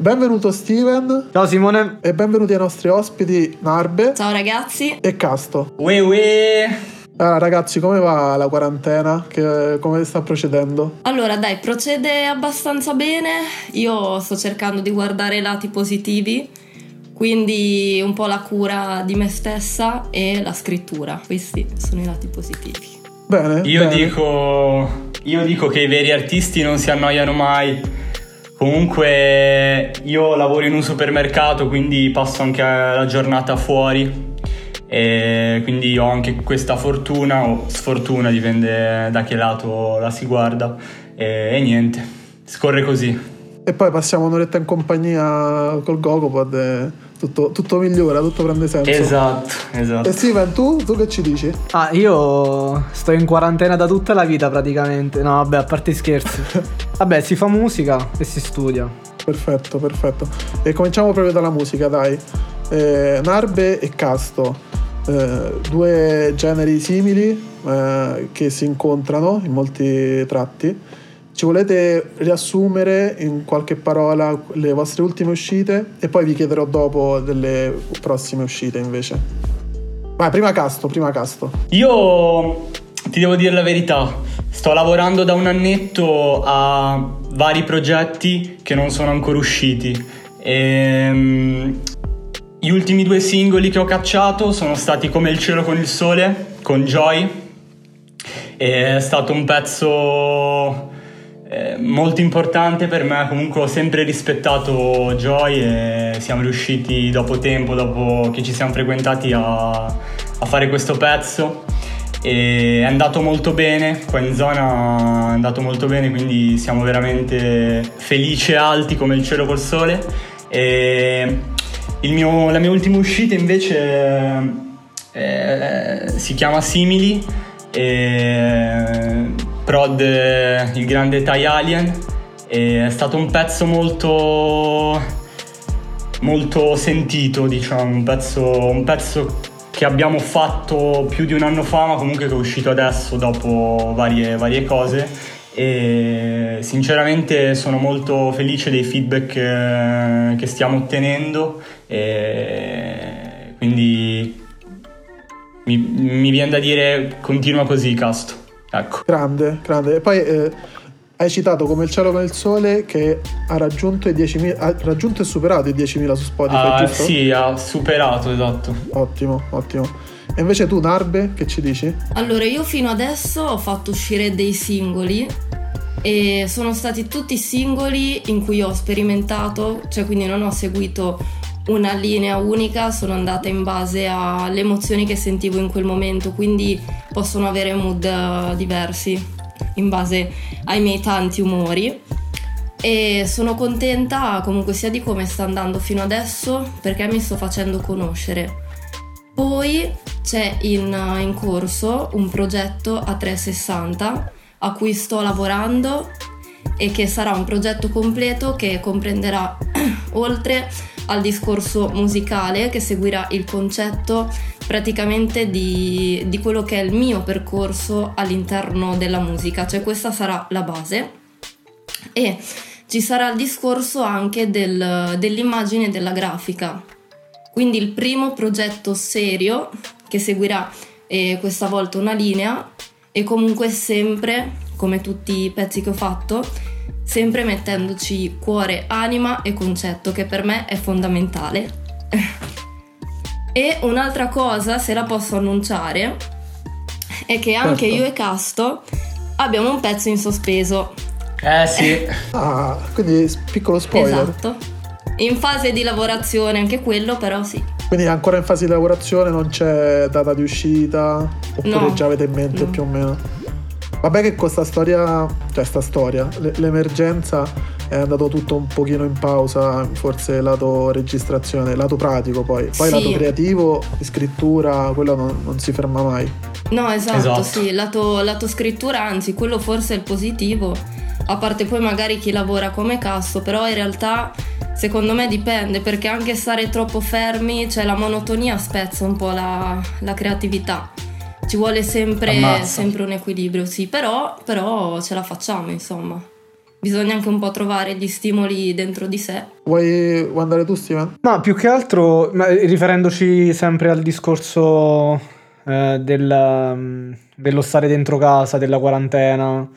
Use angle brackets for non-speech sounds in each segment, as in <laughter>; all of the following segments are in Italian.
Benvenuto Steven. Ciao Simone. E benvenuti ai nostri ospiti Narbe. Ciao ragazzi. E Casto. Ue ue. Allora ragazzi, come va la quarantena? Che, come sta procedendo? Allora dai, procede abbastanza bene. Io sto cercando di guardare i lati positivi, quindi un po' la cura di me stessa e la scrittura. Questi sono i lati positivi. Bene. Io bene. dico. Io dico che i veri artisti non si annoiano mai. Comunque io lavoro in un supermercato, quindi passo anche la giornata fuori. E quindi ho anche questa fortuna o sfortuna, dipende da che lato la si guarda. E, e niente, scorre così. E poi passiamo un'oretta in compagnia col Gogopod e tutto, tutto migliora, tutto prende senso. Esatto, esatto. E Steven, tu, tu che ci dici? Ah, io sto in quarantena da tutta la vita praticamente. No, vabbè, a parte scherzi. <laughs> vabbè, si fa musica e si studia. Perfetto, perfetto. E cominciamo proprio dalla musica, dai. Eh, Narbe e Casto, eh, due generi simili eh, che si incontrano in molti tratti. Ci volete riassumere in qualche parola le vostre ultime uscite e poi vi chiederò dopo delle prossime uscite invece. Vai, prima Casto, prima Casto. Io ti devo dire la verità, sto lavorando da un annetto a vari progetti che non sono ancora usciti. E, gli ultimi due singoli che ho cacciato sono stati Come il cielo con il sole, con Joy. E è stato un pezzo eh, molto importante per me, comunque ho sempre rispettato Joy e siamo riusciti dopo tempo, dopo che ci siamo frequentati a, a fare questo pezzo e è andato molto bene, qua in zona è andato molto bene, quindi siamo veramente felici e alti come il cielo col sole. E mio, la mia ultima uscita invece eh, si chiama Simili, e prod il grande Thai Alien, e è stato un pezzo molto, molto sentito, diciamo, un pezzo, un pezzo che abbiamo fatto più di un anno fa, ma comunque che è uscito adesso dopo varie, varie cose. E sinceramente sono molto felice dei feedback che, che stiamo ottenendo. E quindi mi, mi, viene da dire continua così, Casto. Ecco. Grande, grande. E poi eh, hai citato come il cielo con il sole che ha raggiunto, i 10.000, ha raggiunto e superato i 10.000 su Spotify, uh, Sì, ha superato, esatto. Ottimo, ottimo. E invece tu, Narbe, che ci dici? Allora, io fino adesso ho fatto uscire dei singoli e sono stati tutti singoli in cui ho sperimentato, cioè quindi non ho seguito una linea unica, sono andata in base alle emozioni che sentivo in quel momento, quindi possono avere mood diversi in base ai miei tanti umori e sono contenta comunque sia di come sta andando fino adesso perché mi sto facendo conoscere. Poi c'è in, in corso un progetto a 360 a cui sto lavorando e che sarà un progetto completo che comprenderà <clears throat> oltre al discorso musicale che seguirà il concetto praticamente di, di, quello che è il mio percorso all'interno della musica, cioè questa sarà la base e ci sarà il discorso anche del, dell'immagine e della grafica. Quindi il primo progetto serio che seguirà eh, questa volta una linea e comunque sempre, come tutti i pezzi che ho fatto, sempre mettendoci cuore, anima e concetto, che per me è fondamentale. e un'altra cosa, se la posso annunciare, è che anche Certo. io e Casto abbiamo un pezzo in sospeso. Eh sì, <laughs> Ah, quindi piccolo spoiler. Esatto. In fase di lavorazione anche quello, però sì. Quindi ancora in fase di lavorazione, non c'è data di uscita, oppure No. già avete in mente No. più o meno. Vabbè che questa storia, cioè sta storia, le- l'emergenza è andato tutto un pochino in pausa, forse lato registrazione, lato pratico poi. Poi Sì. lato creativo, scrittura, quello non, non si ferma mai. No, esatto, Esatto. sì, lato, lato scrittura, anzi, quello forse è il positivo. A parte poi magari chi lavora come casto, però in realtà secondo me dipende, perché anche stare troppo fermi, cioè la monotonia spezza un po' la, la creatività. Ci vuole sempre, sempre un equilibrio, sì, però, però ce la facciamo, insomma. bisogna anche un po' trovare gli stimoli dentro di sé. Vuoi, andare tu, Steven? No, più che altro, riferendoci sempre al discorso eh, del, mm, dello stare dentro casa, della quarantena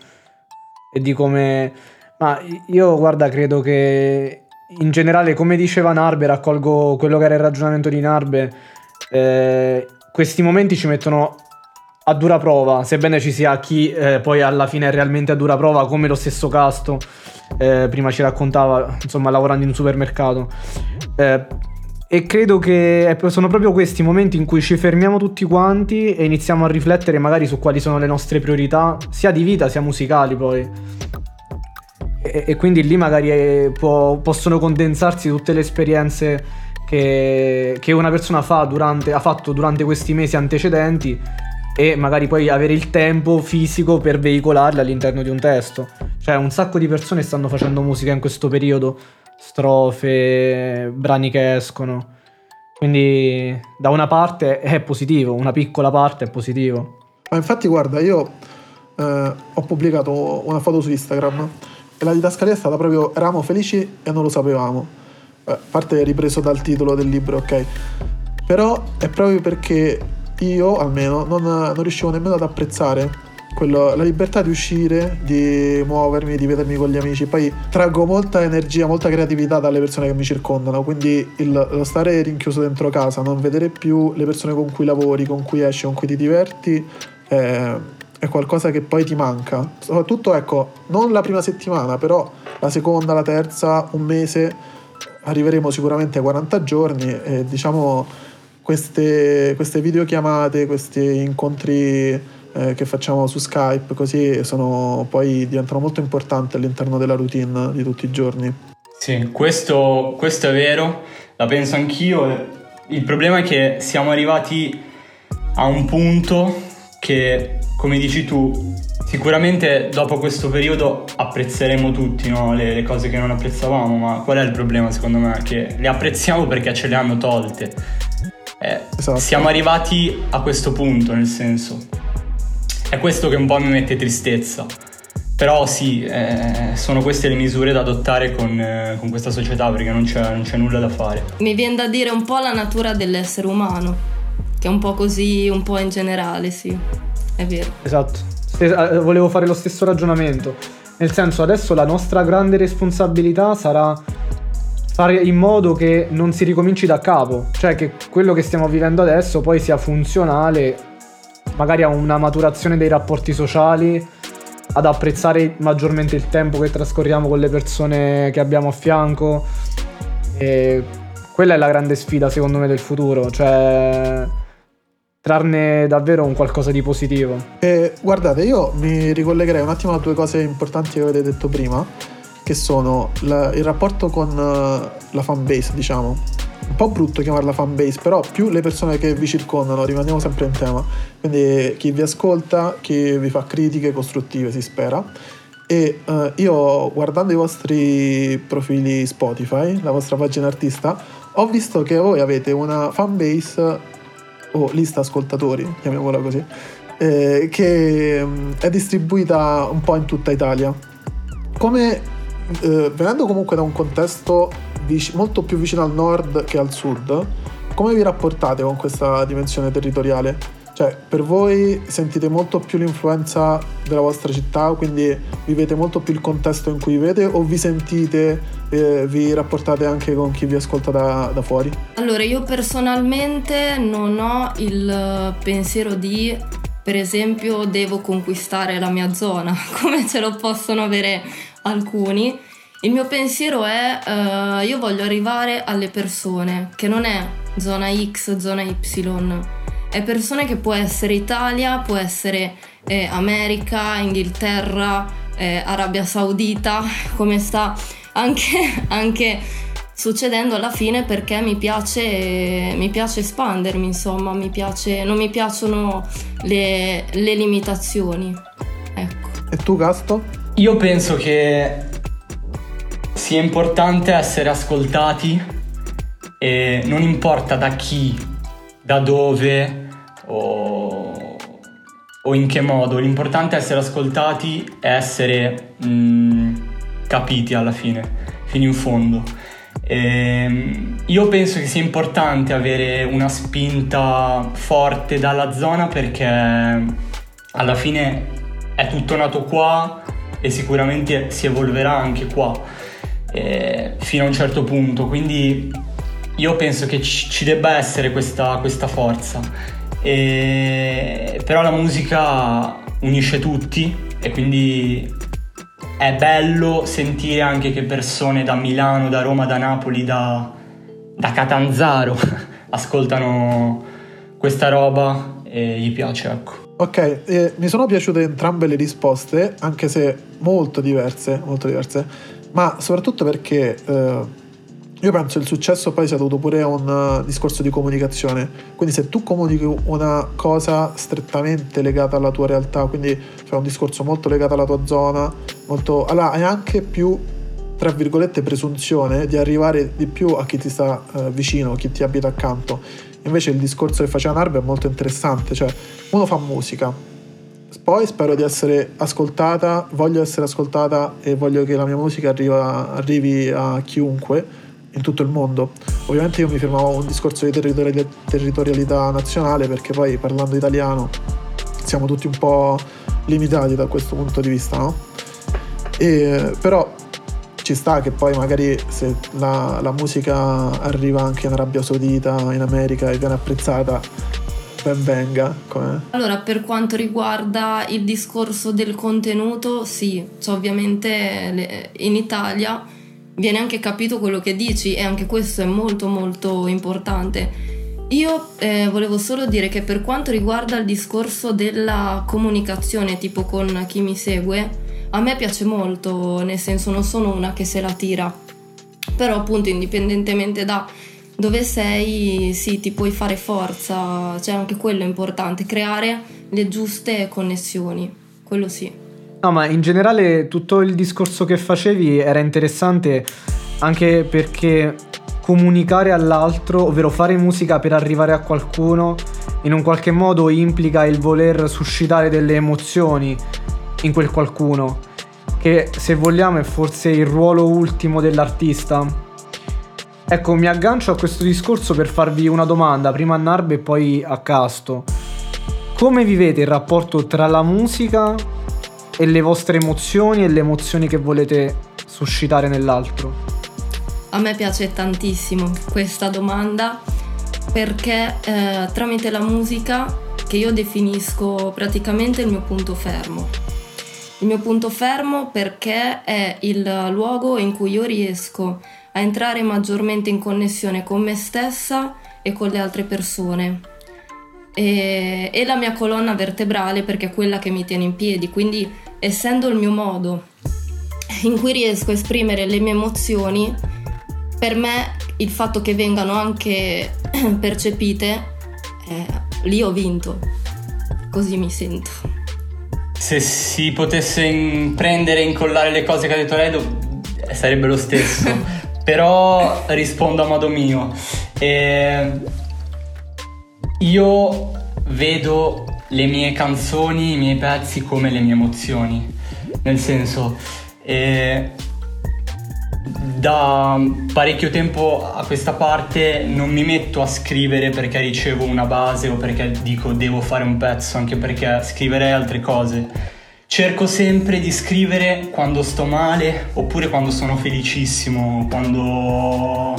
e di come... Ma io, guarda, credo che in generale, come diceva Narbe, raccolgo quello che era il ragionamento di Narbe, eh, questi momenti ci mettono a dura prova, sebbene ci sia chi eh, poi alla fine è realmente a dura prova, come lo stesso Casto eh, prima ci raccontava, insomma, lavorando in un supermercato. Eh, e credo che sono proprio questi momenti in cui ci fermiamo tutti quanti e iniziamo a riflettere magari su quali sono le nostre priorità, sia di vita sia musicali poi. E, e quindi lì magari eh, può, possono condensarsi tutte le esperienze che, che una persona fa durante, ha fatto durante questi mesi antecedenti e magari poi avere il tempo fisico per veicolarle all'interno di un testo. Cioè, un sacco di persone stanno facendo musica in questo periodo, strofe, brani che escono. Quindi da una parte è positivo, una piccola parte è positivo. Ma infatti guarda, io eh, ho pubblicato una foto su Instagram e la didascalia è stata proprio eravamo felici e non lo sapevamo. Eh, a parte ripreso dal titolo del libro, ok. Però è proprio perché io almeno non, non riuscivo nemmeno ad apprezzare quello, la libertà di uscire, di muovermi, di vedermi con gli amici. Poi traggo molta energia, molta creatività dalle persone che mi circondano. Quindi il, lo stare rinchiuso dentro casa, non vedere più le persone con cui lavori, con cui esci, con cui ti diverti, è, è qualcosa che poi ti manca. Soprattutto, ecco, non la prima settimana, però la seconda, la terza, un mese. Arriveremo sicuramente ai 40 giorni e diciamo queste, queste videochiamate, questi incontri eh, che facciamo su Skype, così sono, poi diventano molto importanti all'interno della routine di tutti i giorni. Sì, questo, questo è vero, la penso anch'io. Il problema è che siamo arrivati a un punto che, come dici tu, sicuramente dopo questo periodo apprezzeremo tutti no? le, le, cose che non apprezzavamo, ma qual è il problema secondo me? Che le apprezziamo perché ce le hanno tolte. Eh, esatto. Siamo arrivati a questo punto, nel senso. È questo che un po' mi mette tristezza. Però sì, eh, sono queste le misure da adottare con, eh, con questa società perché non c'è, non c'è, nulla da fare. Mi viene da dire un po' la natura dell'essere umano, che è un po' così, un po' in generale, sì, è vero. Esatto, eh, volevo fare lo stesso ragionamento. Nel senso, adesso la nostra grande responsabilità sarà fare in modo che non si ricominci da capo, cioè che quello che stiamo vivendo adesso poi sia funzionale magari a una maturazione dei rapporti sociali, ad apprezzare maggiormente il tempo che trascorriamo con le persone che abbiamo a fianco. E quella è la grande sfida secondo me del futuro, cioè trarne davvero un qualcosa di positivo. E guardate, io mi ricollegherei un attimo a due cose importanti che avete detto prima che sono la, il rapporto con uh, la fanbase, diciamo. Un po' brutto chiamarla fanbase, però più le persone che vi circondano, rimaniamo sempre in tema. Quindi chi vi ascolta, chi vi fa critiche costruttive, si spera. E uh, io guardando i vostri profili Spotify, la vostra pagina artista, ho visto che voi avete una fanbase o lista ascoltatori, chiamiamola così, eh, che um, è distribuita un po' in tutta Italia. Come eh, venendo comunque da un contesto vic- molto più vicino al nord che al sud, come vi rapportate con questa dimensione territoriale? Cioè, per voi sentite molto più l'influenza della vostra città, quindi vivete molto più il contesto in cui vivete o vi sentite, eh, vi rapportate anche con chi vi ascolta da, da fuori? Allora, io personalmente non ho il pensiero di per esempio devo conquistare la mia zona, <laughs> come ce lo possono avere alcuni. Il mio pensiero è uh, io voglio arrivare alle persone, che non è zona X, zona Y, è persone che può essere Italia, può essere eh, America, Inghilterra, eh, Arabia Saudita, <laughs> come sta anche, anche, succedendo alla fine perché mi piace, mi piace espandermi, insomma, mi piace, non mi piacciono le, le limitazioni. Ecco. E tu, Gasto? Io penso che sia importante essere ascoltati e non importa da chi, da dove o, o in che modo, l'importante è essere ascoltati e essere mh, mm, capiti alla fine, fino in fondo. E ehm, io penso che sia importante avere una spinta forte dalla zona perché alla fine è tutto nato qua e sicuramente si evolverà anche qua eh, fino a un certo punto. Quindi io penso che ci debba essere questa, questa forza. E, però la musica unisce tutti e quindi è bello sentire anche che persone da Milano, da Roma, da Napoli, da, da Catanzaro <laughs> ascoltano questa roba e gli piace, ecco. Ok, eh, mi sono piaciute entrambe le risposte, anche se molto diverse, molto diverse, ma soprattutto perché eh, io penso il successo poi sia dovuto pure a un uh, discorso di comunicazione. Quindi se tu comunichi una cosa strettamente legata alla tua realtà, quindi fai un discorso molto legato alla tua zona, molto, allora hai anche più, tra virgolette, presunzione di arrivare di più a chi ti sta uh, vicino, chi ti abita accanto. Invece il discorso che faceva Narbe è molto interessante, cioè uno fa musica, poi spero di essere ascoltata, voglio essere ascoltata e voglio che la mia musica arriva, arrivi a chiunque in tutto il mondo. Ovviamente io mi fermavo a un discorso di territori- territorialità nazionale perché poi parlando italiano siamo tutti un po' limitati da questo punto di vista, no? E, però ci sta che poi magari se la, la musica arriva anche in Arabia Saudita, in America e viene apprezzata, ben venga. Com'è? Allora, per quanto riguarda il discorso del contenuto, sì, cioè, ovviamente in Italia viene anche capito quello che dici e anche questo è molto molto importante. Io eh, volevo solo dire che per quanto riguarda il discorso della comunicazione tipo con chi mi segue, a me piace molto, nel senso non sono una che se la tira, però appunto indipendentemente da dove sei, sì, ti puoi fare forza, cioè anche quello è importante, creare le giuste connessioni, quello sì. No, ma in generale tutto il discorso che facevi era interessante anche perché comunicare all'altro, ovvero fare musica per arrivare a qualcuno, in un qualche modo implica il voler suscitare delle emozioni in quel qualcuno, che se vogliamo è forse il ruolo ultimo dell'artista. Ecco, mi aggancio a questo discorso per farvi una domanda, prima a Narbe e poi a Casto. Come vivete il rapporto tra la musica e le vostre emozioni e le emozioni che volete suscitare nell'altro? A me piace tantissimo questa domanda perché eh, tramite la musica che io definisco praticamente il mio punto fermo. Il mio punto fermo perché è il luogo in cui io riesco a entrare maggiormente in connessione con me stessa e con le altre persone e, e la mia colonna vertebrale perché è quella che mi tiene in piedi, quindi essendo il mio modo in cui riesco a esprimere le mie emozioni, per me il fatto che vengano anche <clears throat> percepite, eh, lì ho vinto, così mi sento. Se si potesse prendere e incollare le cose che ha detto lei, sarebbe lo stesso. <laughs> Però rispondo a modo mio. E io vedo le mie canzoni, i miei pezzi come le mie emozioni. Nel senso, eh, da parecchio tempo a questa parte non mi metto a scrivere perché ricevo una base o perché dico devo fare un pezzo, anche perché scriverei altre cose. Cerco sempre di scrivere quando sto male oppure quando sono felicissimo, quando...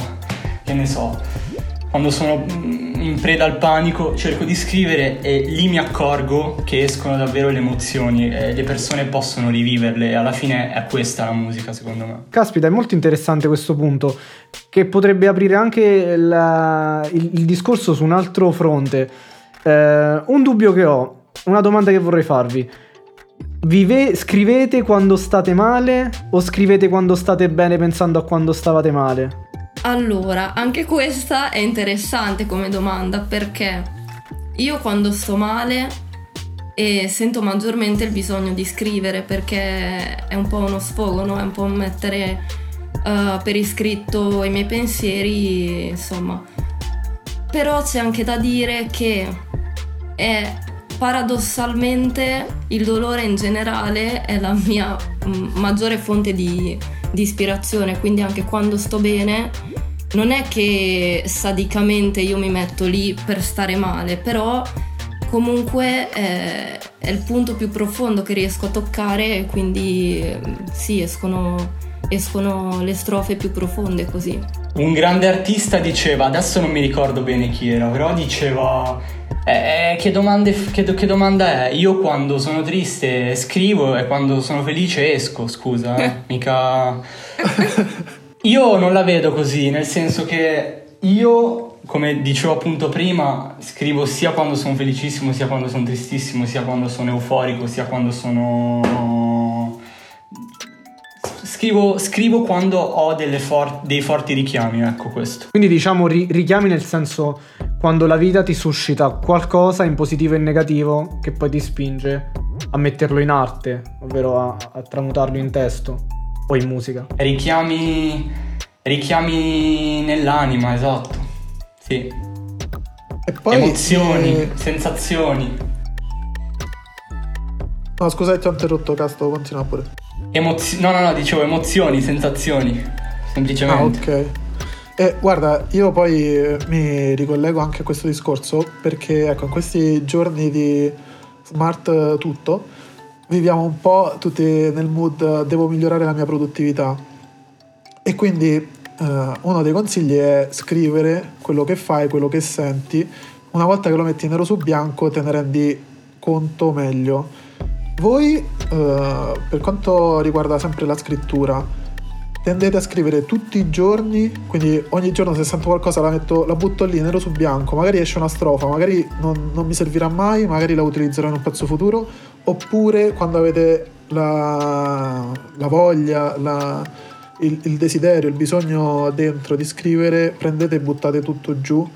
che ne so, quando sono in preda al panico cerco di scrivere e lì mi accorgo che escono davvero le emozioni le persone possono riviverle alla fine è questa la musica secondo me. Caspita, è molto interessante questo punto che potrebbe aprire anche la, il, il, discorso su un altro fronte. Eh, un dubbio che ho, una domanda che vorrei farvi. Vive, scrivete quando state male o scrivete quando state bene pensando a quando stavate male? Allora, anche questa è interessante come domanda perché io quando sto male e sento maggiormente il bisogno di scrivere perché è un po' uno sfogo, no? è un po' mettere uh, per iscritto i miei pensieri, insomma. Però c'è anche da dire che è paradossalmente il dolore in generale è la mia maggiore fonte di, di ispirazione, quindi anche quando sto bene non è che sadicamente io mi metto lì per stare male, però comunque eh, è il punto più profondo che riesco a toccare e quindi eh, sì, escono, escono le strofe più profonde così. Un grande artista diceva, adesso non mi ricordo bene chi era, però diceva eh, eh che, domande, che, che, domanda è? Io quando sono triste scrivo e quando sono felice esco, scusa, eh? <laughs> mica... <laughs> Io non la vedo così, nel senso che io, come dicevo appunto prima, scrivo sia quando sono felicissimo, sia quando sono tristissimo, sia quando sono euforico, sia quando sono... Scrivo, scrivo quando ho for- dei forti richiami, ecco questo. Quindi diciamo ri- richiami nel senso quando la vita ti suscita qualcosa in positivo e in negativo che poi ti spinge a metterlo in arte, ovvero a, a tramutarlo in testo o in musica. Richiami, richiami nell'anima, esatto. Sì. E poi, Emozioni, eh... sensazioni. No, scusate, ti ho interrotto, Casto, continua pure. Emozio- no, no, no, dicevo emozioni, sensazioni. Semplicemente. Ah, ok. Eh, guarda, io poi eh, mi ricollego anche a questo discorso perché ecco, in questi giorni di smart tutto viviamo un po' tutti nel mood devo migliorare la mia produttività e quindi eh, uno dei consigli è scrivere quello che fai, quello che senti, una volta che lo metti nero su bianco te ne rendi conto meglio. Voi, eh, per quanto riguarda sempre la scrittura, tendete a scrivere tutti i giorni, quindi ogni giorno se sento qualcosa la, metto, la butto lì nero su bianco, magari esce una strofa, magari non, non mi servirà mai, magari la utilizzerò in un pezzo futuro, oppure quando avete la, la voglia, la, il, il, desiderio, il bisogno dentro di scrivere, prendete e buttate tutto giù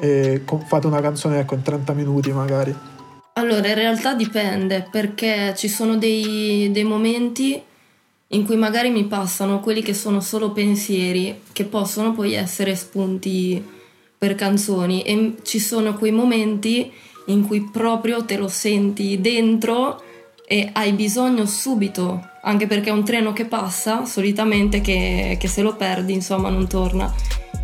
e fate una canzone ecco, in 30 minuti magari. Allora, in realtà dipende perché ci sono dei, dei momenti in cui magari mi passano quelli che sono solo pensieri, che possono poi essere spunti per canzoni e ci sono quei momenti in cui proprio te lo senti dentro e hai bisogno subito, anche perché è un treno che passa solitamente che, che se lo perdi insomma non torna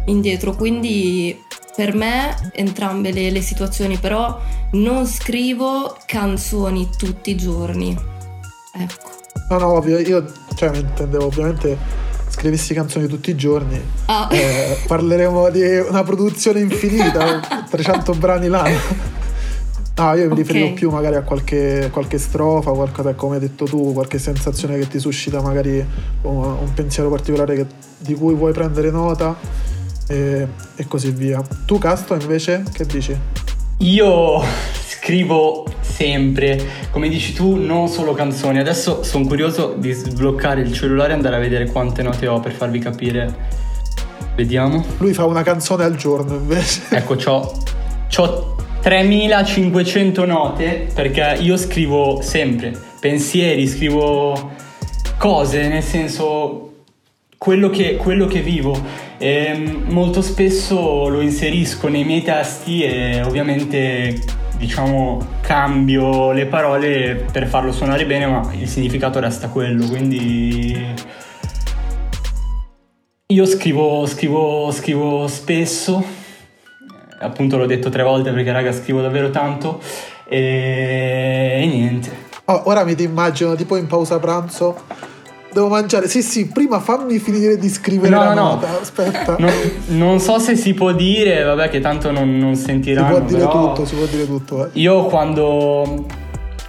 indietro, quindi per me entrambe le, le situazioni, però non scrivo canzoni tutti i giorni. Ecco. No, no, ovvio, io cioè, mi intendevo ovviamente scrivessi canzoni tutti i giorni. Ah. Eh, parleremo di una produzione infinita, <laughs> 300 brani l'anno. No, io mi riferivo okay. più magari a qualche, qualche, strofa, qualcosa come hai detto tu, qualche sensazione che ti suscita magari un, un pensiero particolare che, di cui vuoi prendere nota e, e, così via. Tu Casto invece che dici? Io scrivo sempre, come dici tu, non solo canzoni. Adesso sono curioso di sbloccare il cellulare e andare a vedere quante note ho per farvi capire. Vediamo. Lui fa una canzone al giorno invece. Ecco, c'ho, c'ho 3500 note perché io scrivo sempre pensieri, scrivo cose, nel senso quello che, quello che vivo. E molto spesso lo inserisco nei miei testi e ovviamente diciamo cambio le parole per farlo suonare bene, ma il significato resta quello, quindi io scrivo, scrivo, scrivo spesso appunto l'ho detto tre volte perché raga scrivo davvero tanto e, e niente. Oh, ora mi ti immagino tipo in pausa pranzo devo mangiare. Sì, sì, prima fammi finire di scrivere no, la no, nota. Aspetta. Non, non, so se si può dire, vabbè, che tanto non, non sentiranno. Si può dire tutto, si può dire tutto. Eh. Io quando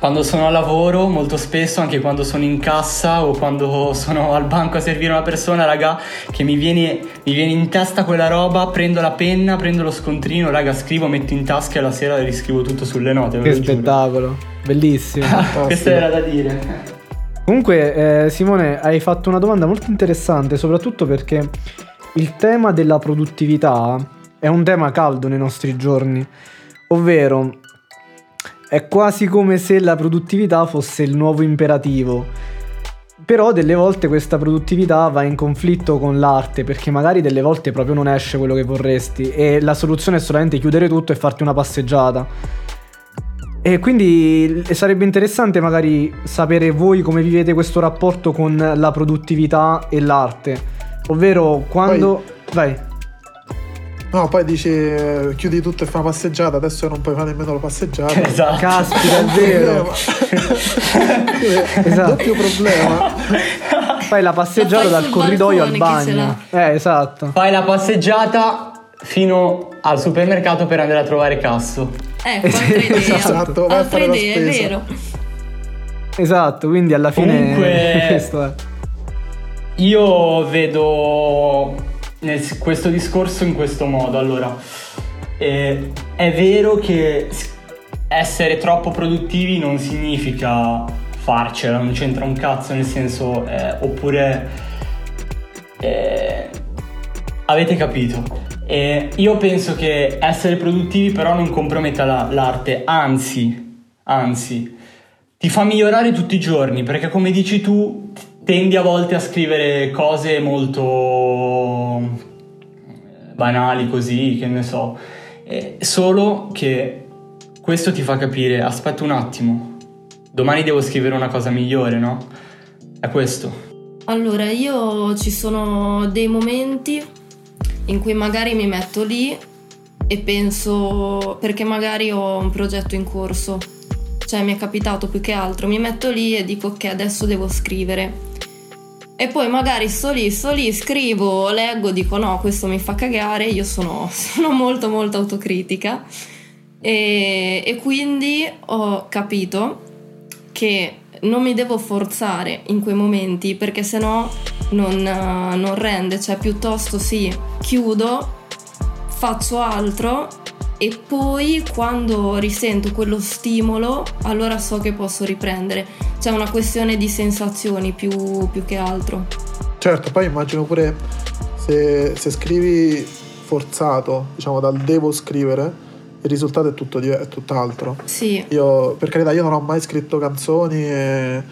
quando sono a lavoro, molto spesso, anche quando sono in cassa o quando sono <laughs> al banco a servire una persona, raga, che mi viene, mi viene in testa quella roba, prendo la penna, prendo lo scontrino, raga, scrivo, metto in tasca e la sera riscrivo tutto sulle note. Che spettacolo, bellissimo. <laughs> Questo era da dire. Comunque, eh, Simone, hai fatto una domanda molto interessante, soprattutto perché il tema della produttività è un tema caldo nei nostri giorni, ovvero è quasi come se la produttività fosse il nuovo imperativo. Però delle volte questa produttività va in conflitto con l'arte perché magari delle volte proprio non esce quello che vorresti e la soluzione è solamente chiudere tutto e farti una passeggiata. E quindi sarebbe interessante magari sapere voi come vivete questo rapporto con la produttività e l'arte. Ovvero quando... Poi- Vai. No, poi dici eh, chiudi tutto e fai una passeggiata, adesso non puoi fare nemmeno la passeggiata. <laughs> Esatto. Caspita, è <laughs> vero. Esatto. Doppio problema. <laughs> Fai la passeggiata La fai dal corridoio al bagno. Eh, esatto. Fai la passeggiata fino al supermercato per andare a trovare Casso. Altra idea. Esatto, vai a altra fare la idea, è vero. Esatto, quindi alla fine Comunque- questo è. Io vedo nel- questo discorso in questo modo. Allora, eh, è vero che essere troppo produttivi non significa farcela, non c'entra un cazzo, nel senso, eh, oppure eh, avete capito. Io penso che essere produttivi però non comprometta la- l'arte, anzi, anzi, ti fa migliorare tutti i giorni perché come dici tu tendi a volte a scrivere cose molto eh, banali così, che ne so, Eh, solo che questo ti fa capire, aspetta un attimo, domani devo scrivere una cosa migliore, no? È questo. Allora, io ci sono dei momenti in cui magari mi metto lì e penso, perché magari ho un progetto in corso, cioè mi è capitato più che altro, mi metto lì e dico ok, adesso devo scrivere. E poi magari sto lì, sto lì, scrivo, leggo, dico no, questo mi fa cagare, io sono, <laughs> sono molto molto autocritica. E, e quindi ho capito che non mi devo forzare in quei momenti perché sennò non, non rende, cioè piuttosto sì, chiudo, faccio altro e poi quando risento quello stimolo allora so che posso riprendere. C'è una questione di sensazioni più, più che altro. Certo, poi immagino pure se, se scrivi forzato, diciamo dal devo scrivere, il risultato è, tutto, è tutt'altro. Sì, Io, per carità, io non ho mai scritto canzoni e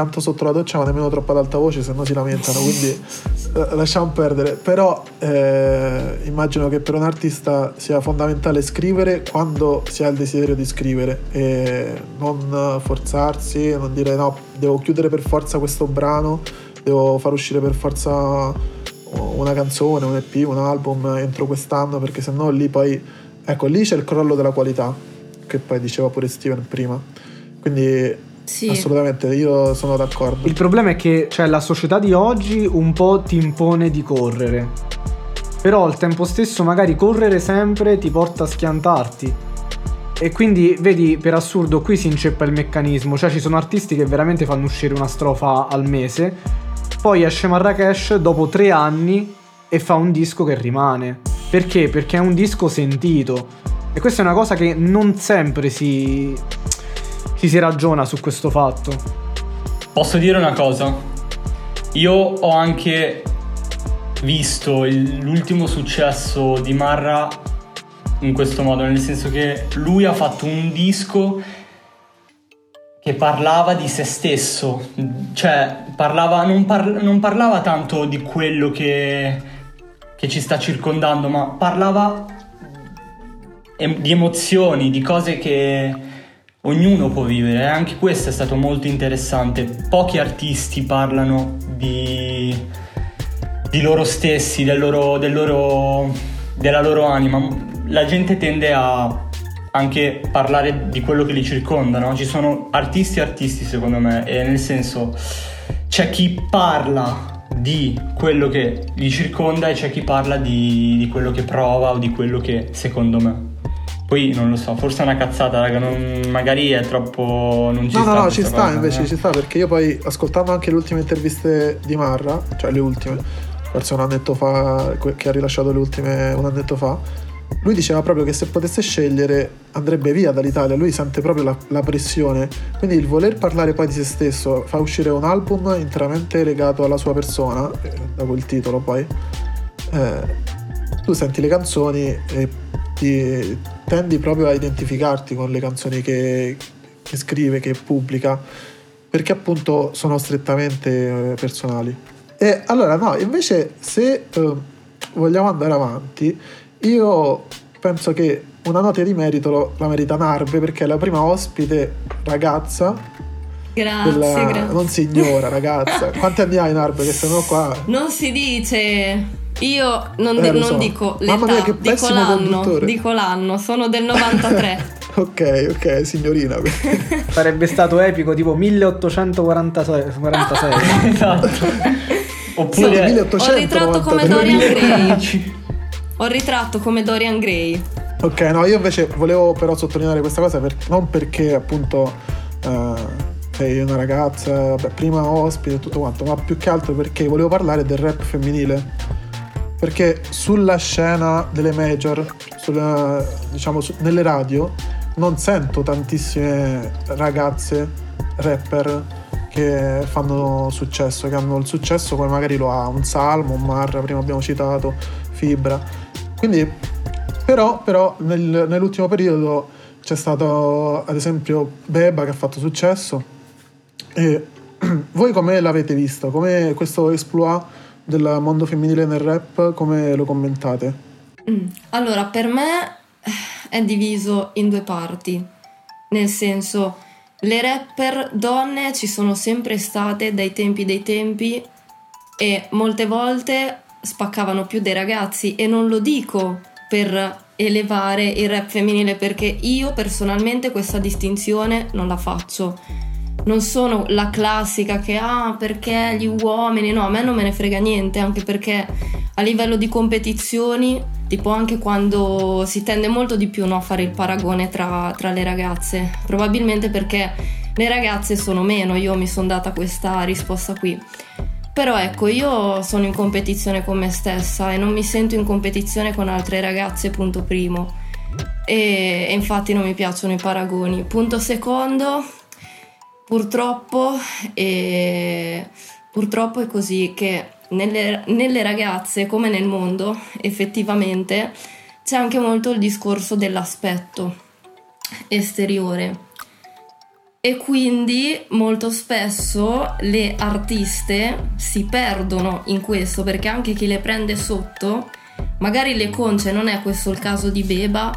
canto sotto la doccia, ma nemmeno troppo ad alta voce, se no si lamentano, quindi eh, lasciamo perdere. Però eh, immagino che per un artista sia fondamentale scrivere quando si ha il desiderio di scrivere e non forzarsi, non dire no, devo chiudere per forza questo brano, devo far uscire per forza una canzone, un EP, un album entro quest'anno, perché sennò lì poi, ecco, lì c'è il crollo della qualità, che poi diceva pure Steven prima. Quindi sì. assolutamente io sono d'accordo. Il problema è che cioè, la società di oggi un po' ti impone di correre. Però al tempo stesso magari correre sempre ti porta a schiantarti. E quindi, vedi, per assurdo qui si inceppa il meccanismo. Cioè ci sono artisti che veramente fanno uscire una strofa al mese. Poi esce Marrakesh dopo tre anni e fa un disco che rimane. Perché? Perché è un disco sentito. E questa è una cosa che non sempre si, ci si ragiona su questo fatto. Posso dire una cosa? Io ho anche visto il- l'ultimo successo di Marra in questo modo, nel senso che lui ha fatto un disco che parlava di se stesso, cioè parlava, non, par- non parlava tanto di quello che, che ci sta circondando, ma parlava em- di emozioni, di cose che ognuno può vivere. E anche questo è stato molto interessante. Pochi artisti parlano di, di loro stessi, del loro, del loro- della loro anima. La gente tende a anche parlare di quello che li circonda, no? Ci sono artisti e artisti secondo me, e nel senso c'è chi parla di quello che li circonda e c'è chi parla di, di quello che prova o di quello che secondo me. Poi non lo so, forse è una cazzata, raga, non- magari è troppo... non ci No, sta no, no, ci sta cosa, invece, eh. ci sta perché io poi ascoltando anche le ultime interviste di Marra, cioè le ultime, forse un annetto fa, che ha rilasciato le ultime un annetto fa, lui diceva proprio che se potesse scegliere andrebbe via dall'Italia, lui sente proprio la, la pressione, quindi il voler parlare poi di se stesso, fa uscire un album interamente legato alla sua persona, eh, da quel titolo poi, eh, tu senti le canzoni e ti tendi proprio a identificarti con le canzoni che, che scrive, che pubblica, perché appunto sono strettamente eh, personali. E allora no, invece se eh, vogliamo andare avanti, io penso che una nota di merito la merita Narve perché è la prima ospite ragazza. Grazie, della- grazie. Non signora, ragazza. <laughs> Quanti anni hai Narve che sono qua? Non si dice. Io non, Eh, di- non so. dico Mamma l'età, mia, che dico l'anno, conduttore. dico l'anno, sono del 93. <laughs> Ok, ok, signorina. <laughs> Sarebbe stato epico, tipo 1846. 46. <laughs> esatto. Sì, Oppure... 1800, ho ritratto come 93. Dorian Gray. 2015. Ho ritratto come Dorian Gray. Ok, no, io invece volevo però sottolineare questa cosa per- non perché appunto eh, sei una ragazza, vabbè, prima ospite e tutto quanto, ma più che altro perché volevo parlare del rap femminile. Perché sulla scena delle major, sulla- diciamo su- nelle radio, non sento tantissime ragazze rapper che fanno successo, che hanno il successo come magari lo ha un Salmo, un Marra, prima abbiamo citato, Fibra. Quindi, però, però nel- nell'ultimo periodo c'è stato ad esempio Beba che ha fatto successo. E <clears throat> voi come l'avete visto? Come questo exploit del mondo femminile nel rap, come lo commentate? Mm. Allora, per me eh, è diviso in due parti. Nel senso, le rapper donne ci sono sempre state dai tempi dei tempi e molte volte spaccavano più dei ragazzi e non lo dico per elevare il rap femminile perché io personalmente questa distinzione non la faccio. Non sono la classica che ah perché gli uomini, no, a me non me ne frega niente, anche perché a livello di competizioni, tipo anche quando si tende molto di più no, a fare il paragone tra, tra le ragazze, probabilmente perché le ragazze sono meno, io mi sono data questa risposta qui. Però ecco, io sono in competizione con me stessa e non mi sento in competizione con altre ragazze, punto primo. E, e infatti non mi piacciono i paragoni. Punto secondo, purtroppo, e, purtroppo è così che nelle, nelle ragazze, come nel mondo, effettivamente c'è anche molto il discorso dell'aspetto esteriore. E quindi molto spesso le artiste si perdono in questo perché anche chi le prende sotto, magari le concia, non è questo il caso di Beba,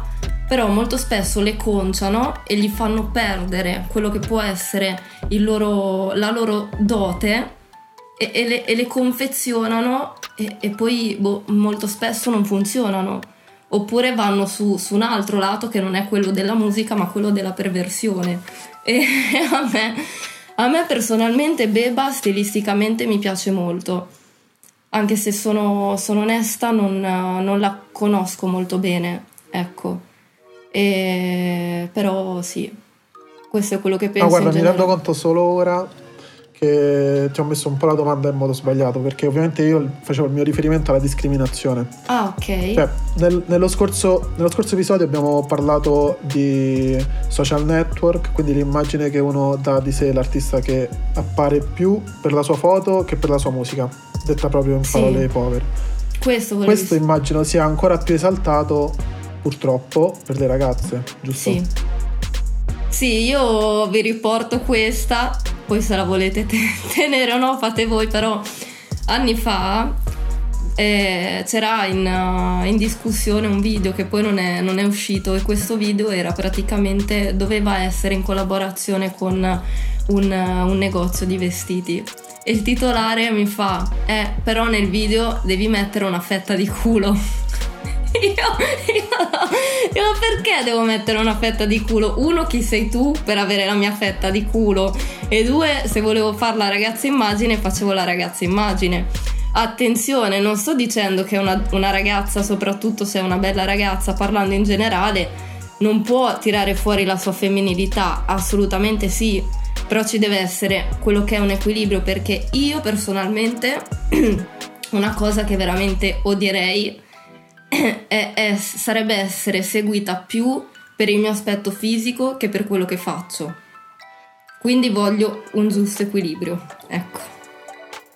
però molto spesso le conciano e gli fanno perdere quello che può essere loro- la loro dote e, e le, e le confezionano e, e poi boh, molto spesso non funzionano. Oppure vanno su, su un altro lato che non è quello della musica ma quello della perversione. <laughs> E a me, a me personalmente Beba stilisticamente mi piace molto. Anche se sono, sono onesta, non, non la conosco molto bene. Ecco. E, però sì, questo è quello che penso. No, guarda, in mi generale. rendo conto solo ora che ti ho messo un po' la domanda in modo sbagliato, perché ovviamente io facevo il mio riferimento alla discriminazione. Ah, ok. Cioè, nel- nello, scorso, nello scorso episodio abbiamo parlato di social network, quindi l'immagine che uno dà di sé, l'artista che appare più per la sua foto che per la sua musica, detta proprio in Sì. parole povere. questo volevo Questo immagino sia ancora più esaltato, purtroppo, per le ragazze, giusto? Sì. Sì, io vi riporto questa, poi se la volete te- <laughs> tenere o no fate voi, però anni fa eh, c'era in, uh, in discussione un video che poi non è, non è uscito e questo video era praticamente, doveva essere in collaborazione con un, uh, un negozio di vestiti. E il titolare mi fa, eh, però nel video devi mettere una fetta di culo. <laughs> Io, io, io, perché devo mettere una fetta di culo? Uno, chi sei tu per avere la mia fetta di culo? E due, se volevo fare la ragazza immagine, facevo la ragazza immagine. Attenzione, non sto dicendo che una, una ragazza, soprattutto se è una bella ragazza, parlando in generale, non può tirare fuori la sua femminilità, assolutamente sì, però ci deve essere quello che è un equilibrio perché io personalmente <clears throat> una cosa che veramente odierei <coughs> è- è- sarebbe essere seguita più per il mio aspetto fisico che per quello che faccio. Quindi voglio un giusto equilibrio, ecco.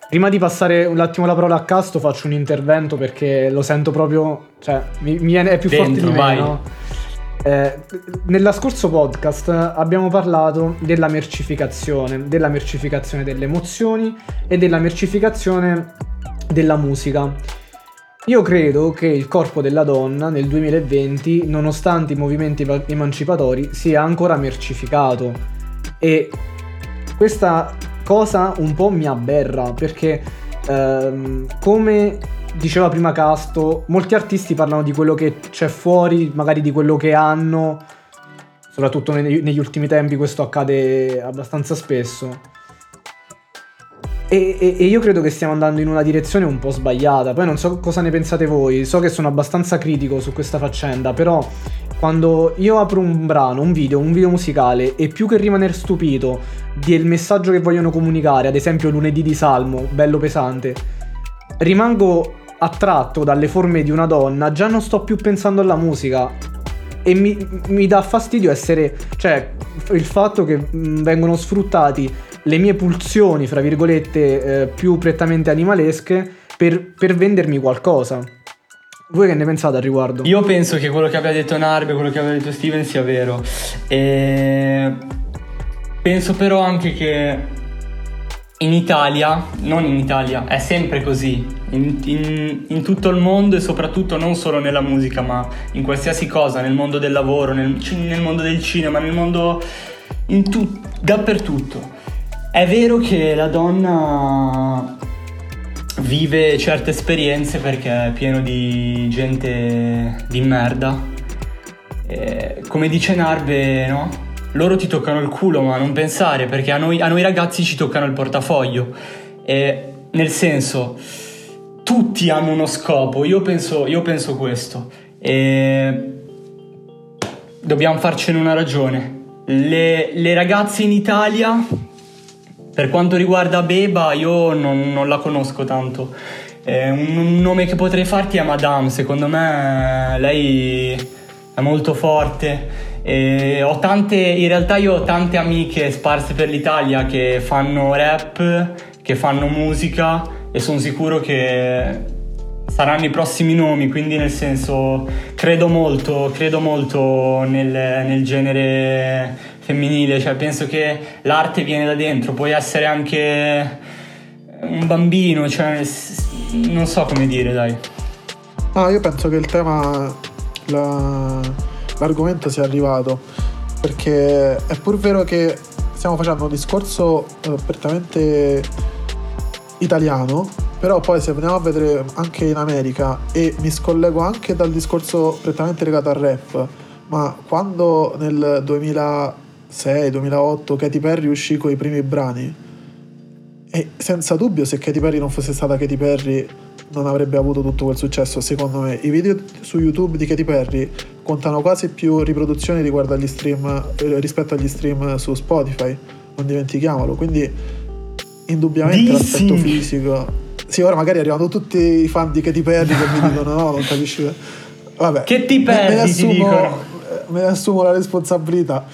Prima di passare un attimo la parola a Casto, faccio un intervento perché lo sento proprio. cioè, mi, mi viene, è più forte Dentro, di me, no? Eh, nella scorso podcast abbiamo parlato della mercificazione, della mercificazione delle emozioni e della mercificazione della musica. Io credo che il corpo della donna nel 2020, nonostante i movimenti emancipatori, sia ancora mercificato. E questa cosa un po' mi aberra perché, ehm, come diceva prima Casto, molti artisti parlano di quello che c'è fuori, magari di quello che hanno. Soprattutto negli ultimi tempi questo accade abbastanza spesso. E, e- e io credo che stiamo andando in una direzione un po' sbagliata. Poi non so cosa ne pensate voi. So che sono abbastanza critico su questa faccenda, però quando io apro un brano, un video, un video musicale e più che rimanere stupito del messaggio che vogliono comunicare, ad esempio lunedì di Salmo, bello pesante, rimango attratto dalle forme di una donna, già non sto più pensando alla musica. E mi, mi dà fastidio essere. cioè, il fatto che vengono sfruttati le mie pulsioni, fra virgolette, eh, più prettamente animalesche per, per vendermi qualcosa. Voi che ne pensate al riguardo? Io penso che quello che abbia detto Narbe, quello che abbia detto Steven sia vero. E penso però anche che in Italia, non in Italia, è sempre così. In, in- in tutto il mondo e soprattutto non solo nella musica, ma in qualsiasi cosa, nel mondo del lavoro, nel, nel mondo del cinema, nel mondo. in tu- dappertutto. È vero che la donna vive certe esperienze perché è pieno di gente di merda. E come dice Narbe, no? Loro ti toccano il culo, ma non pensare perché a noi, a noi ragazzi ci toccano il portafoglio. E nel senso, tutti hanno uno scopo, io penso, io penso questo. E dobbiamo farcene una ragione. Le, le ragazze in Italia per quanto riguarda Beba, io non, non la conosco tanto. Eh, un, nome che potrei farti è Madame, secondo me lei è molto forte. E ho tante, in realtà io ho tante amiche sparse per l'Italia che fanno rap, che fanno musica e sono sicuro che saranno i prossimi nomi, quindi nel senso credo molto, credo molto nel, nel genere femminile, cioè penso che l'arte viene da dentro, puoi essere anche un bambino, cioè non so come dire, dai. Ah, io penso che il tema, la- l'argomento sia arrivato, perché è pur vero che stiamo facendo un discorso prettamente italiano, però poi se andiamo a vedere anche in America, e mi scollego anche dal discorso prettamente legato al rap, ma quando nel 2006-2008 Katy Perry uscì con i primi brani, e senza dubbio se Katy Perry non fosse stata Katy Perry non avrebbe avuto tutto quel successo secondo me. I video su YouTube di Katy Perry contano quasi più riproduzioni riguardo agli stream eh, rispetto agli stream su Spotify. Non dimentichiamolo. Quindi indubbiamente Dissing. l'aspetto fisico. Sì ora magari arrivano tutti i fan di Katy Perry che mi dicono no non capisci vabbè Che ti me- me ne perdi, assumo- me ne assumo la responsabilità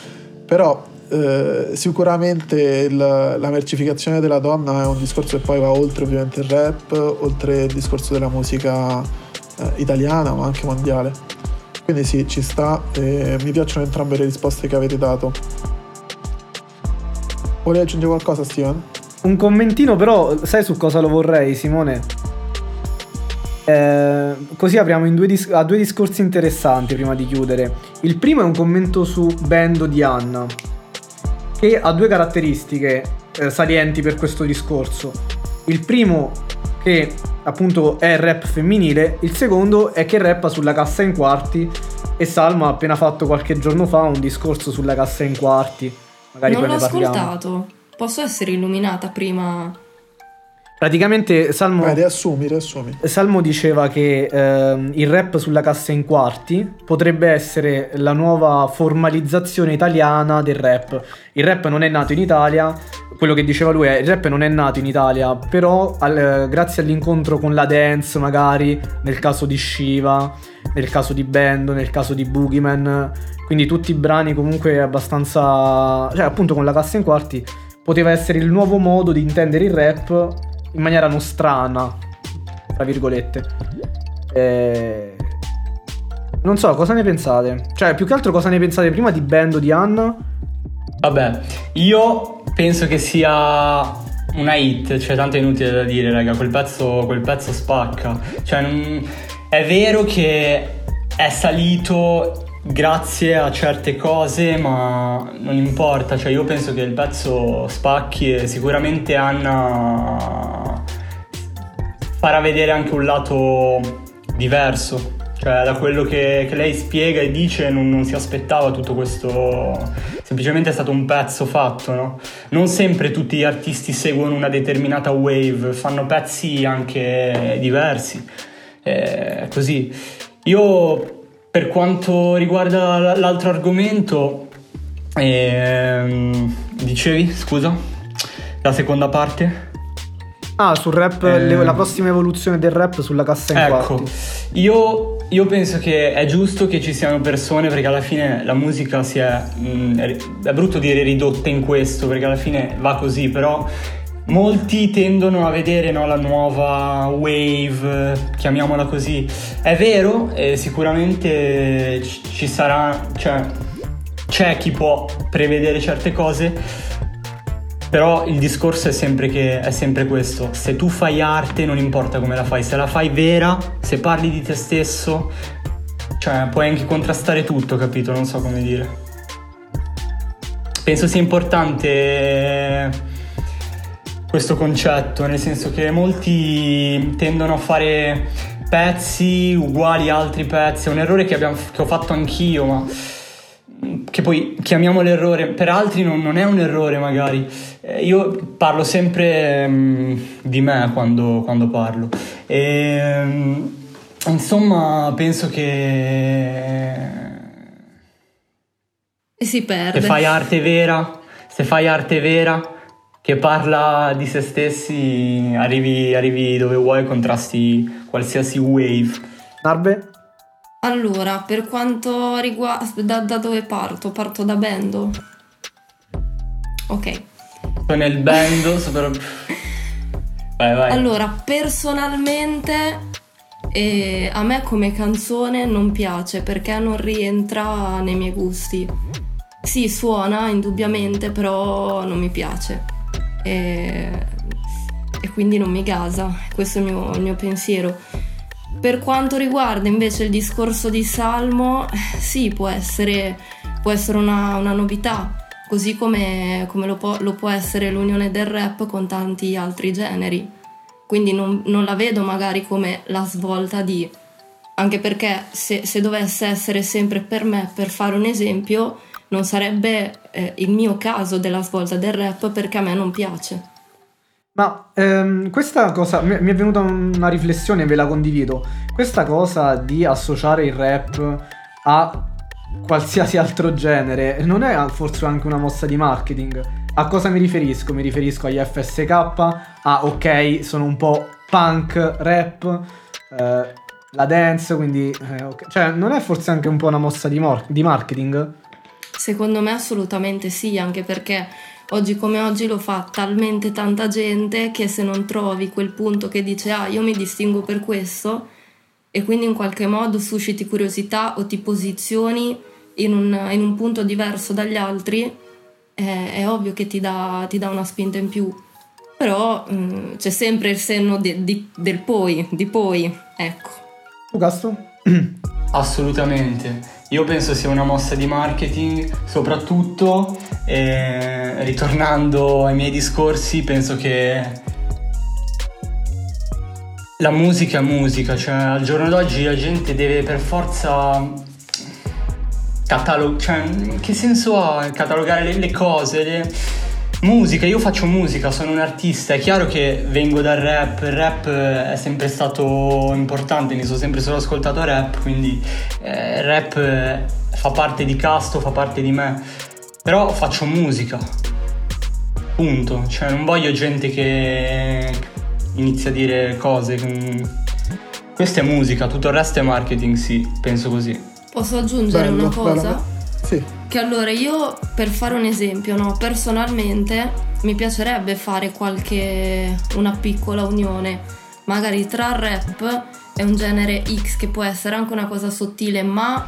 però eh, sicuramente il- la mercificazione della donna è un discorso che poi va oltre ovviamente il rap, oltre il discorso della musica eh, italiana ma anche mondiale. Quindi sì, ci sta e mi piacciono entrambe le risposte che avete dato. Vuoi aggiungere qualcosa Steven? Un commentino, però, sai su cosa lo vorrei, Simone? Eh, così apriamo in due dis- a due discorsi interessanti prima di chiudere. Il primo è un commento su Bendo di Anna, che ha due caratteristiche eh, salienti per questo discorso. Il primo, che appunto è rap femminile, il secondo è che rappa sulla cassa in quarti. E Salma ha appena fatto qualche giorno fa un discorso sulla cassa in quarti. Magari non l'ho ascoltato. Posso essere illuminata prima? Praticamente Salmo. Vai, riassumi, riassumi. Salmo diceva che ehm, il rap sulla cassa in quarti potrebbe essere la nuova formalizzazione italiana del rap. Il rap non è nato in Italia, quello che diceva lui è il rap non è nato in Italia, però al- eh, grazie all'incontro con la dance magari, nel caso di Shiva, nel caso di Bendo, nel caso di Boogeyman, quindi tutti i brani comunque abbastanza... cioè appunto con la cassa in quarti poteva essere il nuovo modo di intendere il rap in maniera nostrana, tra virgolette. Eh, Non so, cosa ne pensate? Cioè, più che altro cosa ne pensate prima di Bando di Anna? Vabbè, io penso che sia una hit, cioè tanto è inutile da dire, raga, quel pezzo, quel pezzo spacca. Cioè, non, è vero che è salito grazie a certe cose, ma non importa, cioè io penso che il pezzo spacchi e sicuramente Anna farà vedere anche un lato diverso, cioè da quello che, che lei spiega e dice non, non, si aspettava tutto questo, semplicemente è stato un pezzo fatto, no? Non sempre tutti gli artisti seguono una determinata wave, fanno pezzi anche diversi, è così. Io per quanto riguarda l'altro argomento, ehm, dicevi, scusa, la seconda parte? Ah, sul rap, eh, la prossima evoluzione del rap sulla cassa in ecco, quarti. Io, io penso che è giusto che ci siano persone perché alla fine la musica si è, mh, mm, è brutto dire ridotta in questo perché alla fine va così, però molti tendono a vedere no, la nuova wave, chiamiamola così. È vero, eh, sicuramente ci sarà, cioè c'è chi può prevedere certe cose, però il discorso è sempre, che, è sempre questo. Se tu fai arte non importa come la fai, se la fai vera, se parli di te stesso, cioè puoi anche contrastare tutto, capito? Non so come dire. Penso sia importante questo concetto, nel senso che molti tendono a fare pezzi uguali a altri pezzi, è un errore che, abbiamo, che ho fatto anch'io, ma che poi chiamiamo l'errore, per altri non, non è un errore magari. Eh, io parlo sempre um, di me quando, quando parlo. E, um, insomma, penso che... Si perde. Se fai arte vera, se fai arte vera, che parla di se stessi, arrivi, arrivi dove vuoi contrasti qualsiasi wave. Narbe? Allora, per quanto riguarda... Da, da, dove parto? Parto da Bendo? Ok. Sono nel Bendo, super... Vai, vai. Allora, personalmente eh, a me come canzone non piace perché non rientra nei miei gusti. Sì, suona indubbiamente, però non mi piace e, e quindi non mi gasa, questo è il mio, il mio pensiero. Per quanto riguarda invece il discorso di Salmo, sì, può essere, può essere una, una, novità, così come, come lo, può, lo, può, essere l'unione del rap con tanti altri generi. Quindi non, non la vedo magari come la svolta di... Anche perché se, se, dovesse essere sempre per me, per fare un esempio, non sarebbe eh, il mio caso della svolta del rap perché a me non piace. Ma ehm, questa cosa mi, è venuta una riflessione e ve la condivido. Questa cosa di associare il rap a qualsiasi altro genere non è forse anche una mossa di marketing? A cosa mi riferisco? Mi riferisco agli FSK, a ok, sono un po' punk, rap, eh, la dance, quindi... Eh, okay. Cioè, non è forse anche un po' una mossa di, mor- di marketing? Secondo me assolutamente sì, anche perché oggi come oggi lo fa talmente tanta gente che se non trovi quel punto che dice ah io mi distingo per questo e quindi in qualche modo susciti curiosità o ti posizioni in un, in un punto diverso dagli altri, è, è ovvio che ti dà, ti dà, una spinta in più. Però mh, mm, c'è sempre il senno di, di, del poi, di poi, ecco. Tu Gasto? Assolutamente. Io penso sia una mossa di marketing, soprattutto eh, ritornando ai miei discorsi, penso che la musica è musica, cioè al giorno d'oggi la gente deve per forza catalogare, cioè che senso ha catalogare le, le cose, le Musica, io faccio musica, sono un artista, è chiaro che vengo dal rap, il rap è sempre stato importante, mi sono sempre solo ascoltato rap, quindi eh, rap fa parte di Casto, fa parte di me, però faccio musica, punto, cioè non voglio gente che inizia a dire cose, questa è musica, tutto il resto è marketing, sì, penso così. Posso aggiungere bello, una cosa? Bello. Sì. Che allora io, per fare un esempio, no, personalmente mi piacerebbe fare qualche, una piccola unione, magari tra rap e un genere X che può essere anche una cosa sottile, ma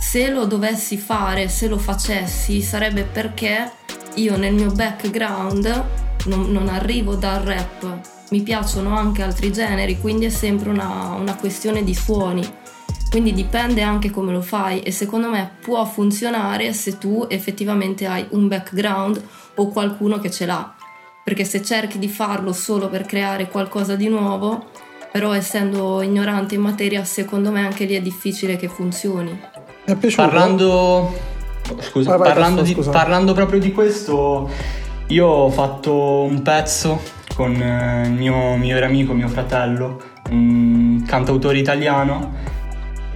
se lo dovessi fare, se lo facessi, sarebbe perché io nel mio background non, non arrivo dal rap, mi piacciono anche altri generi, quindi è sempre una, una questione di suoni. Quindi dipende anche come lo fai e secondo me può funzionare se tu effettivamente hai un background o qualcuno che ce l'ha. Perché se cerchi di farlo solo per creare qualcosa di nuovo, però essendo ignorante in materia, secondo me anche lì è difficile che funzioni. Mi è piaciuto. Parlando, scusa, Vai, vai, parlando, Castro, di- scusa. parlando proprio di questo, io ho fatto un pezzo con eh, il mio migliore amico, mio fratello, un cantautore italiano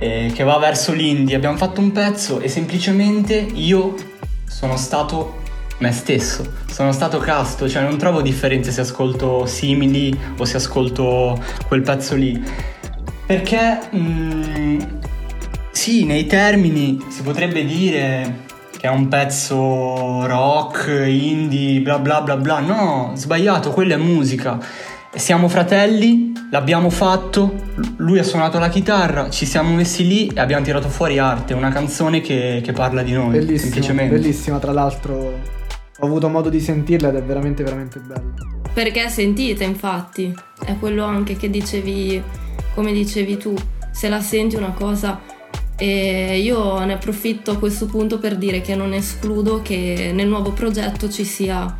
eh, che va verso l'indie. Abbiamo fatto un pezzo e semplicemente io sono stato me stesso, sono stato casto, cioè non trovo differenze se ascolto simili o se ascolto quel pezzo lì. Perché mm, sì, nei termini si potrebbe dire che è un pezzo rock, indie, bla bla bla bla. No, sbagliato, quella è musica. Siamo fratelli, l'abbiamo fatto, lui ha suonato la chitarra, ci siamo messi lì e abbiamo tirato fuori arte, una canzone che, che parla di noi, Bellissima, semplicemente. bellissima, tra l'altro ho avuto modo di sentirla ed è veramente veramente bella. Perché sentite, infatti, è quello anche che dicevi, come dicevi tu, se la senti una cosa. E io ne approfitto a questo punto per dire che non escludo che nel nuovo progetto ci sia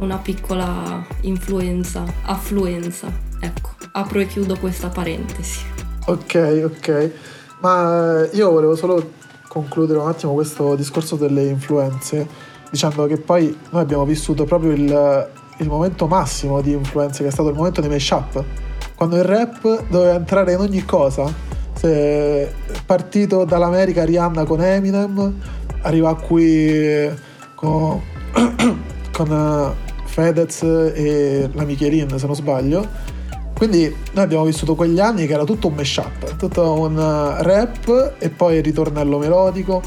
una piccola influenza, affluenza. Ecco, apro e chiudo questa parentesi. Ok, ok. Ma eh, io volevo solo concludere un attimo questo discorso delle influenze dicendo che poi noi abbiamo vissuto proprio il, il momento massimo di influenze che è stato il momento dei mashup. Quando il rap doveva entrare in ogni cosa. Se partito dall'America Rihanna con Eminem, arriva qui con, <coughs> con eh, Fedez e la Michelin se non sbaglio. Quindi noi abbiamo vissuto quegli anni che era tutto un mashup, tutto un uh, rap e poi il ritornello melodico.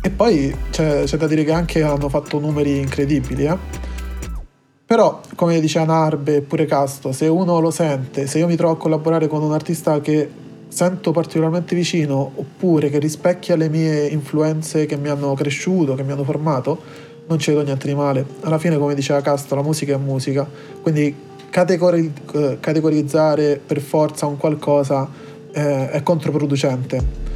E poi c'è, c'è da dire che anche hanno fatto numeri incredibili, eh. Però, come diceva Narbe e pure Casto, se uno lo sente, se io mi trovo a collaborare con un artista che sento particolarmente vicino oppure che rispecchia le mie influenze che mi hanno cresciuto, che mi hanno formato, non ci vedo niente di male. Alla fine, come diceva Casto, la musica è musica, quindi categori- eh, categorizzare per forza un qualcosa eh, è controproducente.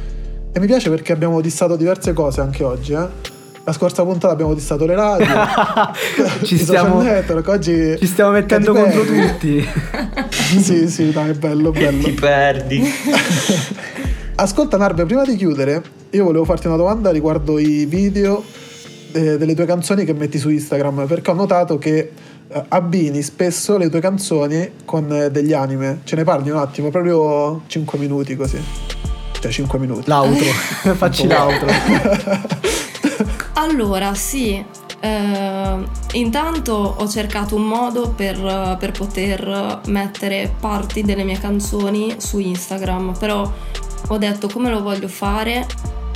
E mi piace perché abbiamo dissato diverse cose anche oggi, eh. La scorsa puntata abbiamo dissato le radio, <laughs> Ci stiamo- network, oggi Ci stiamo mettendo contro perdi. tutti. <laughs> sì, sì, dai, è bello, bello. Ti perdi. <laughs> Ascolta Narbe, prima di chiudere, io volevo farti una domanda riguardo i video eh, delle tue canzoni che metti su Instagram, perché ho notato che eh, abbini spesso le tue canzoni con eh, degli anime. Ce ne parli un attimo, proprio 5 minuti così. Cioè 5 minuti. L'outro. <laughs> Facci l'outro. <laughs> Allora, sì, eh, intanto ho cercato un modo per, per poter mettere parti delle mie canzoni su Instagram, però ho detto come lo voglio fare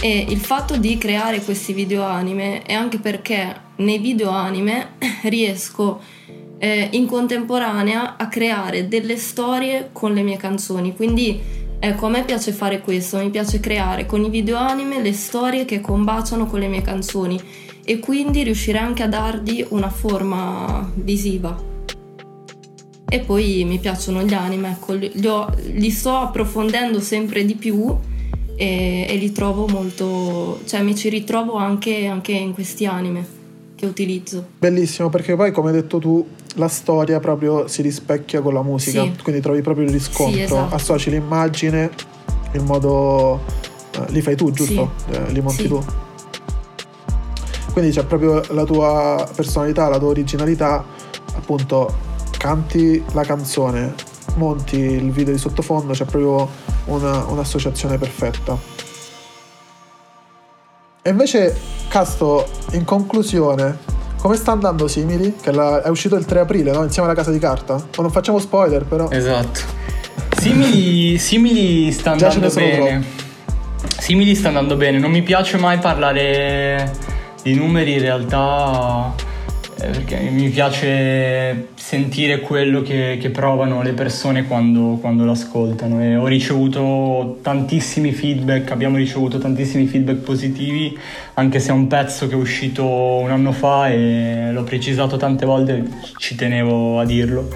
e il fatto di creare questi video anime è anche perché nei video anime <clears throat> riesco eh, in contemporanea a creare delle storie con le mie canzoni, quindi Ecco, a me piace fare questo, mi piace creare con i video anime le storie che combaciano con le mie canzoni e quindi riuscire anche a dargli una forma visiva. E poi mi piacciono gli anime, ecco, li, ho- li sto approfondendo sempre di più e, e li trovo molto, cioè mi ci ritrovo anche, anche in questi anime che utilizzo. Bellissimo, perché poi, come hai detto tu, la storia proprio si rispecchia con la musica, Sì. quindi trovi proprio il riscontro, Sì, esatto. associ l'immagine in modo... eh, li fai tu, giusto? Sì. Eh, li monti tu. Quindi c'è proprio la tua personalità, la tua originalità, appunto, canti la canzone, monti il video di sottofondo, c'è proprio una- un'associazione perfetta. E invece, Casto, in conclusione, come sta andando Simili? Che la- è uscito il 3 aprile, no? Insieme alla casa di carta? O non facciamo spoiler, però. Esatto. Simili, simili sta andando bene. Simili sta andando bene. Non mi piace mai parlare di numeri, in realtà eh, perché mi piace sentire quello che, che provano le persone quando, quando, l'ascoltano e ho ricevuto tantissimi feedback, abbiamo ricevuto tantissimi feedback positivi, anche se è un pezzo che è uscito un anno fa e l'ho precisato tante volte, ci tenevo a dirlo.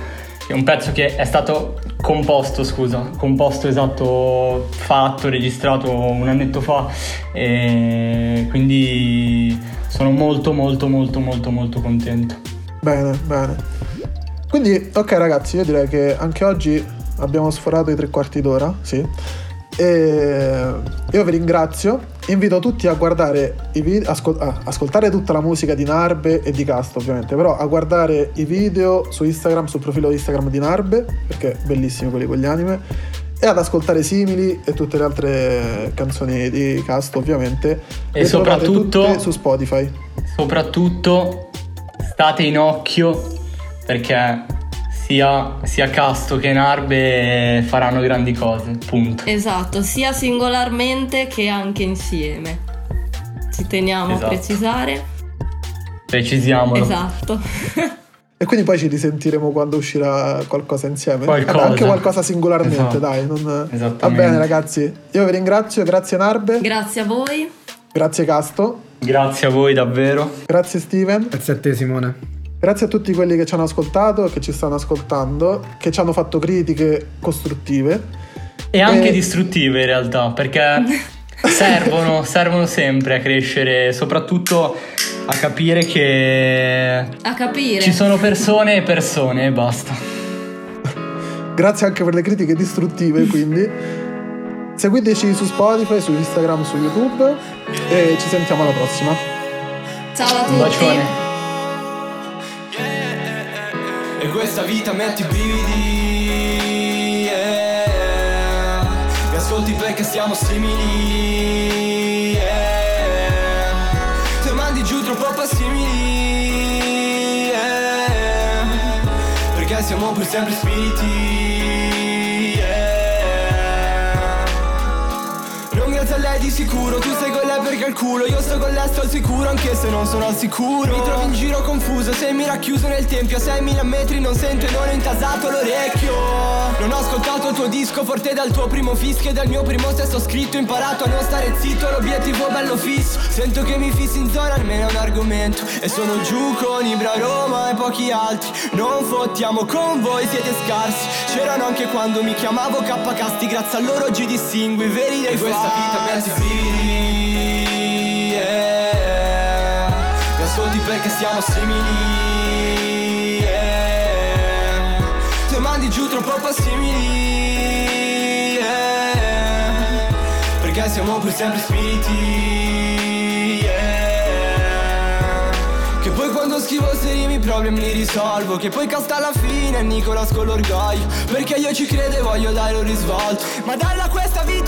È un pezzo che è stato composto, scusa, composto esatto, fatto, registrato un annetto fa e quindi sono molto molto molto molto molto contento. Bene, bene. Quindi, ok ragazzi, io direi che anche oggi abbiamo sforato i tre quarti d'ora, sì. E io vi ringrazio. Invito tutti a guardare i video, ascol- ah, ascoltare tutta la musica di Narbe e di Cast, ovviamente, però a guardare i video su Instagram, sul profilo Instagram di Narbe, perché bellissimi quelli con gli anime, e ad ascoltare Simili e tutte le altre canzoni di Cast, ovviamente. E soprattutto su Spotify. Soprattutto state in occhio perché sia, sia Casto che Narbe faranno grandi cose, punto. Esatto, sia singolarmente che anche insieme. Ci teniamo esatto. a precisare. Precisiamolo. Esatto. <laughs> E quindi poi ci risentiremo quando uscirà qualcosa insieme. Qualcosa. Vabbè, anche qualcosa singolarmente, esatto. dai. Non... Va bene, ragazzi. Io vi ringrazio, grazie Narbe. Grazie a voi. Grazie Casto. Grazie a voi davvero. Grazie Steven. Grazie a te Simone. Grazie a tutti quelli che ci hanno ascoltato, che ci stanno ascoltando, che ci hanno fatto critiche costruttive. E anche e... distruttive in realtà, perché <laughs> servono, servono sempre a crescere, soprattutto a capire che... A capire. Ci sono persone e persone e basta. Grazie anche per le critiche distruttive, quindi. Seguiteci su Spotify, su Instagram, su YouTube e ci sentiamo alla prossima. Ciao a tutti. Un bacione. Questa vita metti i brividi yeah. Mi ascolti perché siamo simili yeah. Te mandi giù troppo simili yeah. Perché siamo per sempre spiriti lei di sicuro Tu sei con lei perché il culo Io sto con lei sto al sicuro anche se non sono al sicuro. Mi trovi in giro confuso Sei mi racchiuso nel tempio A 6.000 metri non sento e non ho intasato l'orecchio. Non ho ascoltato il tuo disco forte dal tuo primo fischio E dal mio primo stesso scritto Imparato a non stare zitto L'obiettivo bello fisso. Sento che mi fissi in zona almeno è un argomento. E sono giù con Ibra Roma e pochi altri. Non fottiamo con voi siete scarsi. C'erano anche quando mi chiamavo K Casti Grazie a loro oggi distingui i veri dai falsi persi figli yeah. Mi ascolti perché siamo simili yeah. Te mandi giù troppo simili yeah. Perché siamo per sempre spiriti yeah. Che poi quando scrivo se rimi i problemi li risolvo Che poi casta alla fine Nicolas con l'orgoglio Perché io ci credo e voglio dare un risvolto Ma dalla questa vita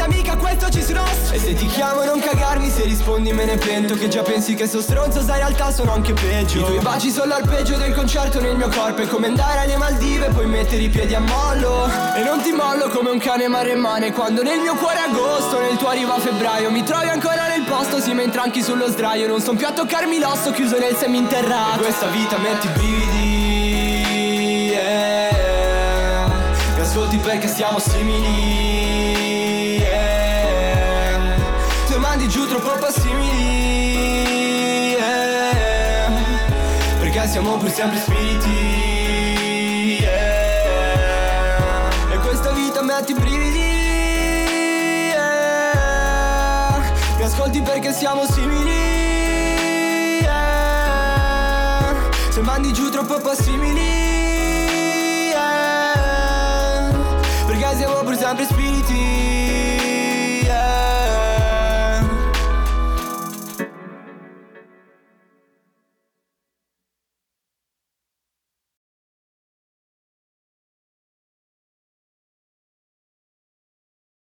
mica questo ci si nostra E se ti chiamo non cagarmi se rispondi me ne pento Che già pensi che sto stronzo sai in realtà sono anche peggio. I tuoi baci sono l'arpeggio del concerto nel mio corpo È come andare alle Maldive e poi mettere i piedi a mollo. E non ti mollo come un cane maremmane Quando nel mio cuore è agosto nel tuo arriva febbraio Mi trovi ancora nel posto si mentre anche sullo sdraio Non son più a toccarmi l'osso chiuso nel seminterrato. Questa vita metti i brividi yeah. Mi ascolti perché siamo simili siamo per sempre spiriti yeah. E questa vita metti i brividi yeah. Mi ascolti perché siamo simili Se mandi giù troppo simili yeah. Perché siamo per sempre spiriti